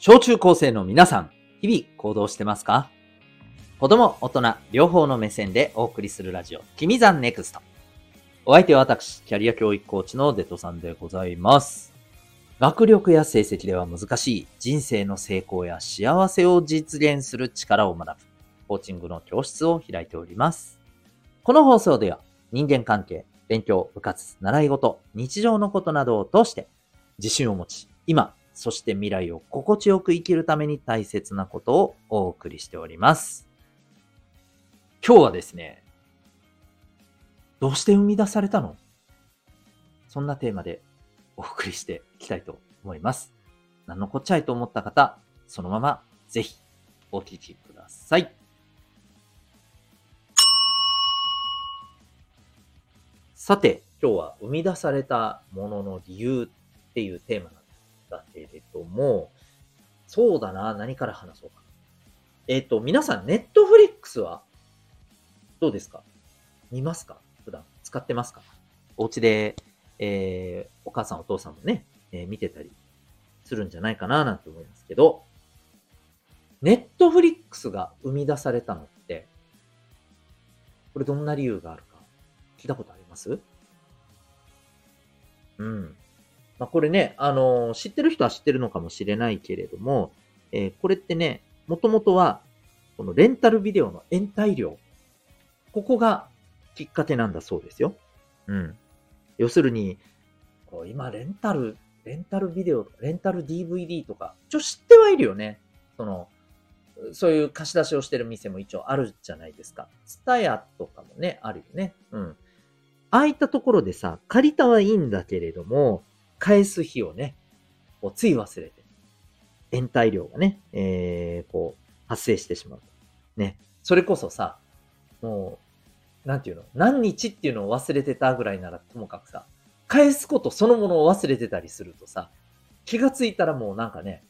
小中高生の皆さん、日々行動してますか？子供、大人、両方の目線でお送りするラジオ、君ザンネクスト。お相手は私、キャリア教育コーチのデトさんでございます。学力や成績では難しい人生の成功や幸せを実現する力を学ぶ、コーチングの教室を開いております。この放送では、人間関係、勉強、部活、習い事、日常のことなどを通して、自信を持ち、今、そして未来を心地よく生きるために大切なことをお送りしております。今日はですね、どうして生み出されたの？そんなテーマでお送りしていきたいと思います。何のこっちゃいと思った方、そのままぜひお聞きください。さて、今日は生み出されたものの理由っていうテーマなんだけれども、そうだな、何から話そうか。えっ、と、皆さん、ネットフリックスはどうですか？見ますか？普段使ってますか？お家で、えー、お母さんお父さんもね、えー見てたりするんじゃないかななんて思いますけど、ネットフリックスが生み出されたのって、これどんな理由があるか聞いたことあります？うん。まあ、これね、あのー知ってる人は知ってるのかもしれないけれども、えーこれってね、もともとは、このレンタルビデオの延滞料。ここがきっかけなんだそうですよ。うん。要するに、こう今、レンタル、レンタルビデオ、レンタル DVD とか、一応知ってはいるよね。その、そういう貸し出しをしてる店も一応あるじゃないですか。ツタヤとかもね、あるよね。うん。ああいったところでさ、借りたはいいんだけれども、返す日をね、こうつい忘れて、延滞料がね、えー、こう、発生してしまう。ね。それこそさ、もう、なんていうの？何日っていうのを忘れてたぐらいならともかくさ、返すことそのものを忘れてたりするとさ、気がついたらもうなんかね、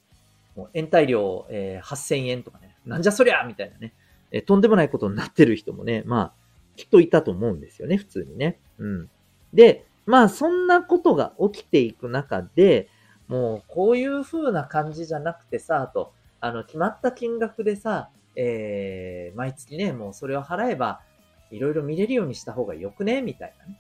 もう延滞料、えー8000円とかね、なんじゃそりゃみたいなね、えーとんでもないことになってる人もね、まあ、きっといたと思うんですよね、普通にね。うん。で、まあ、そんなことが起きていく中で、もう、こういう風な感じじゃなくてさ、と、あの、決まった金額でさ、えー、毎月ね、もうそれを払えば、いろいろ見れるようにした方がよくね？みたいなね。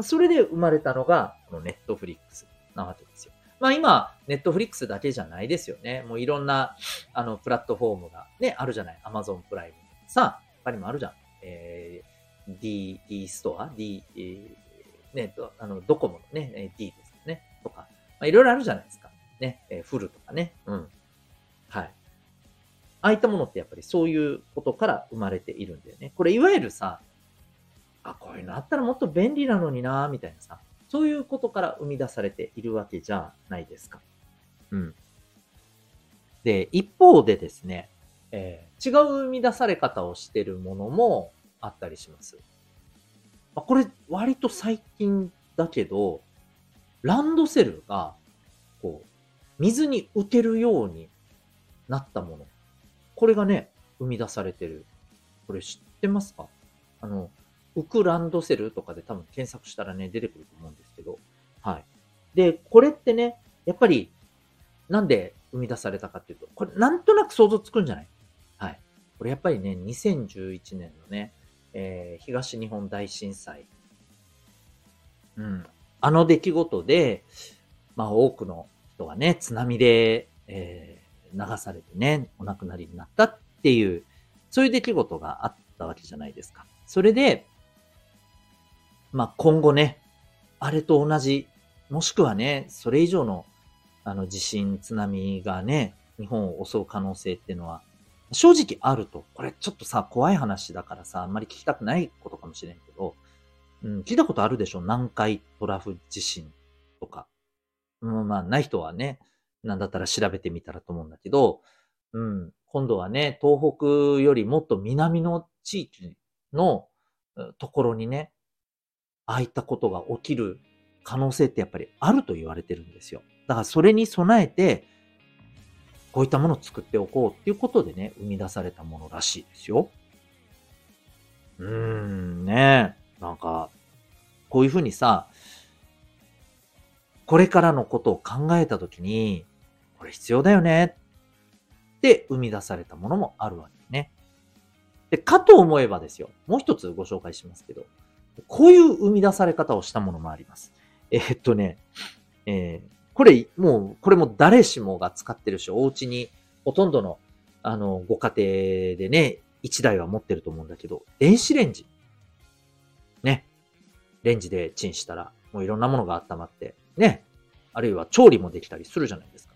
それで生まれたのが、このネットフリックスなわけですよ。まあ今、ネットフリックスだけじゃないですよね。もういろんな、あの、プラットフォームがね、あるじゃない？アマゾンプライムさあ、他にもあるじゃん。えー、D、D ストア ?D、えーね、どあの、ドコモのね、D ですよね。とか、まあいろいろあるじゃないですか。ね、えー Hulu とかね。うん。はい。ああいったものってやっぱりそういうことから生まれているんだよね。これいわゆるさ、あ、こういうのあったらもっと便利なのになみたいなさ、そういうことから生み出されているわけじゃないですか。うん。で、一方でですね、えー違う生み出され方をしているものもあったりします。まあこれ割と最近だけど、ランドセルが、こう、水に浮けるようになったもの。これがね、生み出されてる。これ知ってますか？あの、浮くランドセルとかで多分検索したらね、出てくると思うんですけど。はい。で、これってね、やっぱり、なんで生み出されたかっていうと、これなんとなく想像つくんじゃない？はい。これやっぱりね、2011年のね、えー東日本大震災。うん。あの出来事で、まあ多くの人がね、津波で、えー流されてね、お亡くなりになったっていう、そういう出来事があったわけじゃないですか。それで、まあ今後ね、あれと同じ、もしくはね、それ以上の、あの地震、津波がね、日本を襲う可能性っていうのは、正直あると。これちょっとさ、怖い話だからさ、あんまり聞きたくないことかもしれんけど、うん、聞いたことあるでしょ？南海トラフ地震とか。うん、まあ、ない人はね、なんだったら調べてみたらと思うんだけど、うん、今度はね、東北よりもっと南の地域のところにね、ああいったことが起きる可能性ってやっぱりあると言われてるんですよ。だからそれに備えて、こういったものを作っておこうっていうことでね、生み出されたものらしいですよ。うーん、ねなんか、こういうふうにさ、これからのことを考えたときに、これ必要だよねって生み出されたものもあるわけね。で、かと思えばですよ。もう一つご紹介しますけど、こういう生み出され方をしたものもあります。えー、っとね、えー、これ、もう、これも誰しもが使ってるし、お家にほとんどの、あの、ご家庭でね、一台は持ってると思うんだけど、電子レンジ。ね。レンジでチンしたら、もういろんなものが温まって、ね。あるいは調理もできたりするじゃないですか。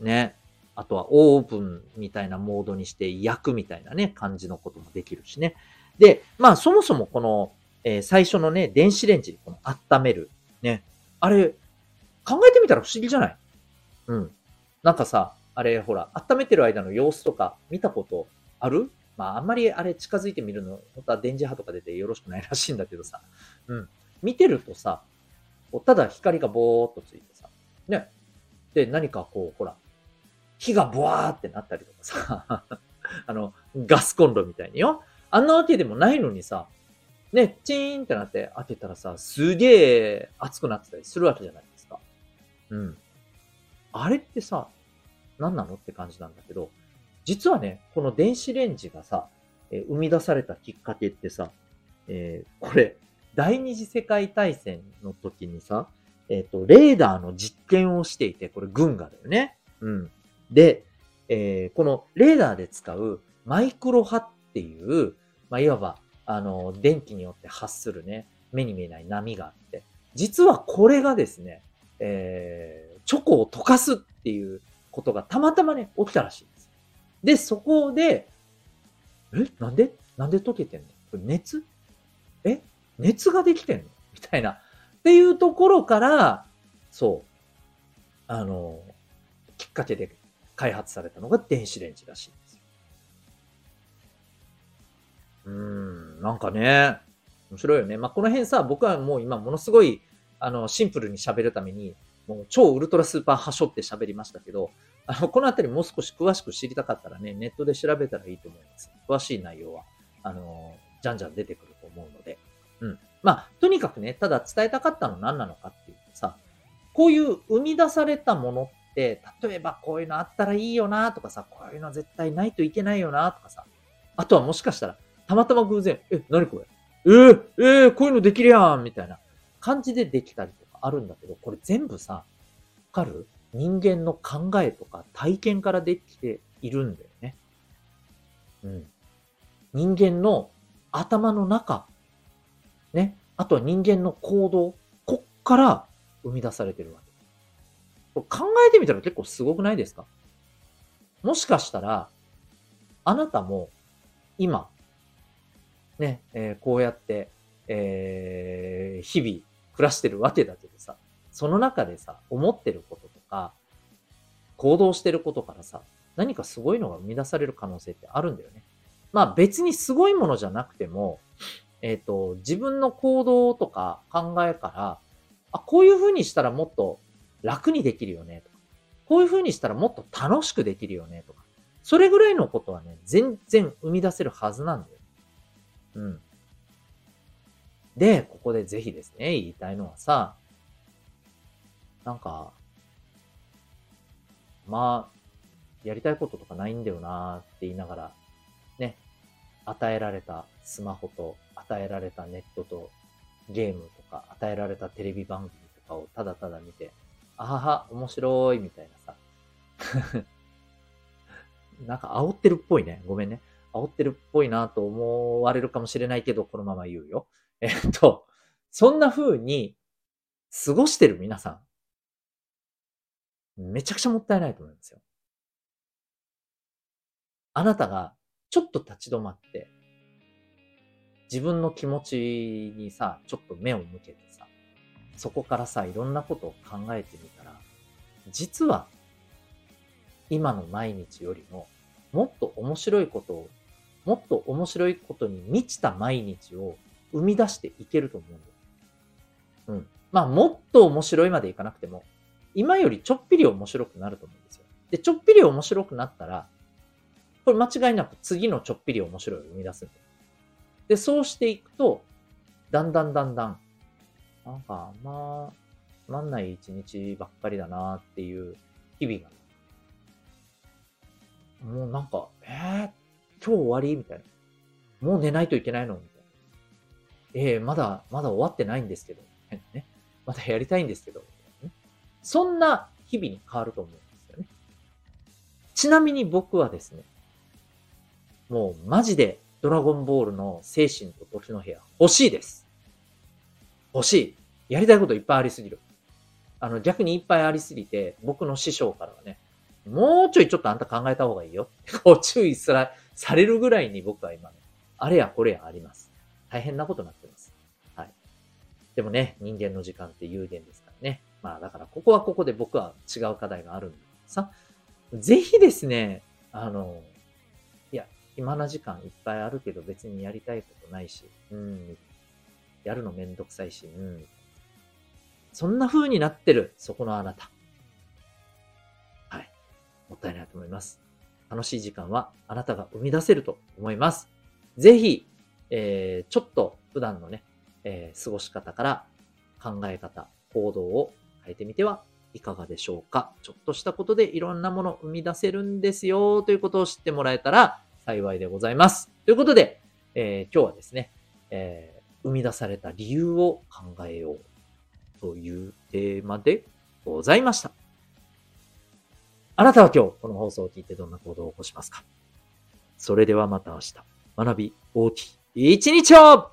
ね。あとはオーブンみたいなモードにして焼くみたいなね、感じのこともできるしね。で、まあそもそもこの、えー、最初のね、電子レンジ、この温める。ね。あれ、考えてみたら不思議じゃない？うん。なんかさ、あれほら、温めてる間の様子とか見たことある？まああんまりあれ近づいてみるの、本当は電磁波とか出てよろしくないらしいんだけどさ。うん。見てるとさ、ただ光がぼーっとついてさ。ね。で、何かこう、ほら、火がブワーってなったりとかさ。あの、ガスコンロみたいによ。あんなわけでもないのにさ、ね、チーンってなって開けたらさ、すげえ熱くなってたりするわけじゃない。うん。あれってさ、何なのって感じなんだけど、実はね、この電子レンジがさ、えー、生み出されたきっかけってさ、えー、これ、第二次世界大戦の時にさ、えっ、ー、と、レーダーの実験をしていて、これ軍がだよね。うん。で、えー、このレーダーで使うマイクロ波っていう、まあ、いわば、あの、電気によって発するね、目に見えない波があって、実はこれがですね、えー、チョコを溶かすっていうことがたまたまね、起きたらしいです。で、そこで、えなんで？なんで溶けてんの？これ熱？え？熱ができてんの？みたいな。っていうところから、そう、あの、きっかけで開発されたのが電子レンジらしいです。うーん、なんかね、面白いよね。まあ、この辺さ、僕はもう今ものすごい、あの、シンプルに喋るために、もう超ウルトラスーパーはしょって喋りましたけど、あの、このあたりもう少し詳しく知りたかったらね、ネットで調べたらいいと思います。詳しい内容は、あの、じゃんじゃん出てくると思うので。うん。まあ、とにかくね、ただ伝えたかったの何なのかっていうとさ、こういう生み出されたものって、例えばこういうのあったらいいよなとかさ、こういうの絶対ないといけないよなとかさ、あとはもしかしたら、たまたま偶然、え、何これ？えー、えー、こういうのできるやんみたいな感じでできたりとかあるんだけど、これ全部さ、わかる？人間の考えとか体験からできているんだよね。うん。人間の頭の中、ね。あとは人間の行動、こっから生み出されてるわけ。考えてみたら結構すごくないですか？もしかしたら、あなたも今、ね、えー、こうやって、えー、日々暮らしてるわけだけどさ、その中でさ、思ってることとか、行動してることからさ、何かすごいのが生み出される可能性ってあるんだよね。まあ別にすごいものじゃなくても、えっ、ー、と、自分の行動とか考えから、あ、こういう風にしたらもっと楽にできるよねとか、こういう風にしたらもっと楽しくできるよねとか、それぐらいのことはね、全然生み出せるはずなんだよ。うん。で、ここでぜひですね、言いたいのはさ、なんか、まあ、やりたいこととかないんだよなーって言いながら、ね、与えられたスマホと、与えられたネットと、ゲームとか、与えられたテレビ番組とかをただただ見て、あはは、面白い、みたいなさ。なんか煽ってるっぽいね。ごめんね。煽ってるっぽいなと思われるかもしれないけど、このまま言うよ。えっと、そんな風に過ごしてる皆さん、めちゃくちゃもったいないと思いますよ。あなたがちょっと立ち止まって、自分の気持ちにさ、ちょっと目を向けてさ、そこからさ、いろんなことを考えてみたら、実は、今の毎日よりも、もっと面白いことを、もっと面白いことに満ちた毎日を生み出していけると思うんだよ。うん。まあ、もっと面白いまでいかなくても、今よりちょっぴり面白くなると思うんですよ。で、ちょっぴり面白くなったら、これ間違いなく次のちょっぴり面白いを生み出すんだよ。で、そうしていくと、だんだんだんだん、なんかあんま、つまんない一日ばっかりだなっていう日々が、もうなんか、えー、今日終わり？みたいな。もう寝ないといけないの？み。えー、まだ、まだ終わってないんですけど。ね。まだやりたいんですけど。ね、そんな日々に変わると思うんですよね。ちなみに僕はですね、もうマジでドラゴンボールの精神と時の部屋欲しいです。欲しい。やりたいこといっぱいありすぎる。あの、逆にいっぱいありすぎて、僕の師匠からはね、もうちょいちょっとあんた考えた方がいいよ。こう注意、されるぐらいに僕は今ね、あれやこれやあります。大変なことになってます。はい。でもね、人間の時間って有限ですからね。まあだからここはここで僕は違う課題があるんだけどさ、ぜひですね、あの、いや、暇な時間いっぱいあるけど別にやりたいことないし、うん、やるのめんどくさいし、うん、そんな風になってる、そこのあなた。はい。もったいないと思います。楽しい時間はあなたが生み出せると思います。ぜひ、えー、ちょっと普段のね、えー、過ごし方から考え方、行動を変えてみてはいかがでしょうか。ちょっとしたことでいろんなものを生み出せるんですよということを知ってもらえたら幸いでございます。ということで、えー、今日はですね、えー、生み出された理由を考えようというテーマでございました。あなたは今日この放送を聞いてどんな行動を起こしますか？それではまた明日。学び大きい一日を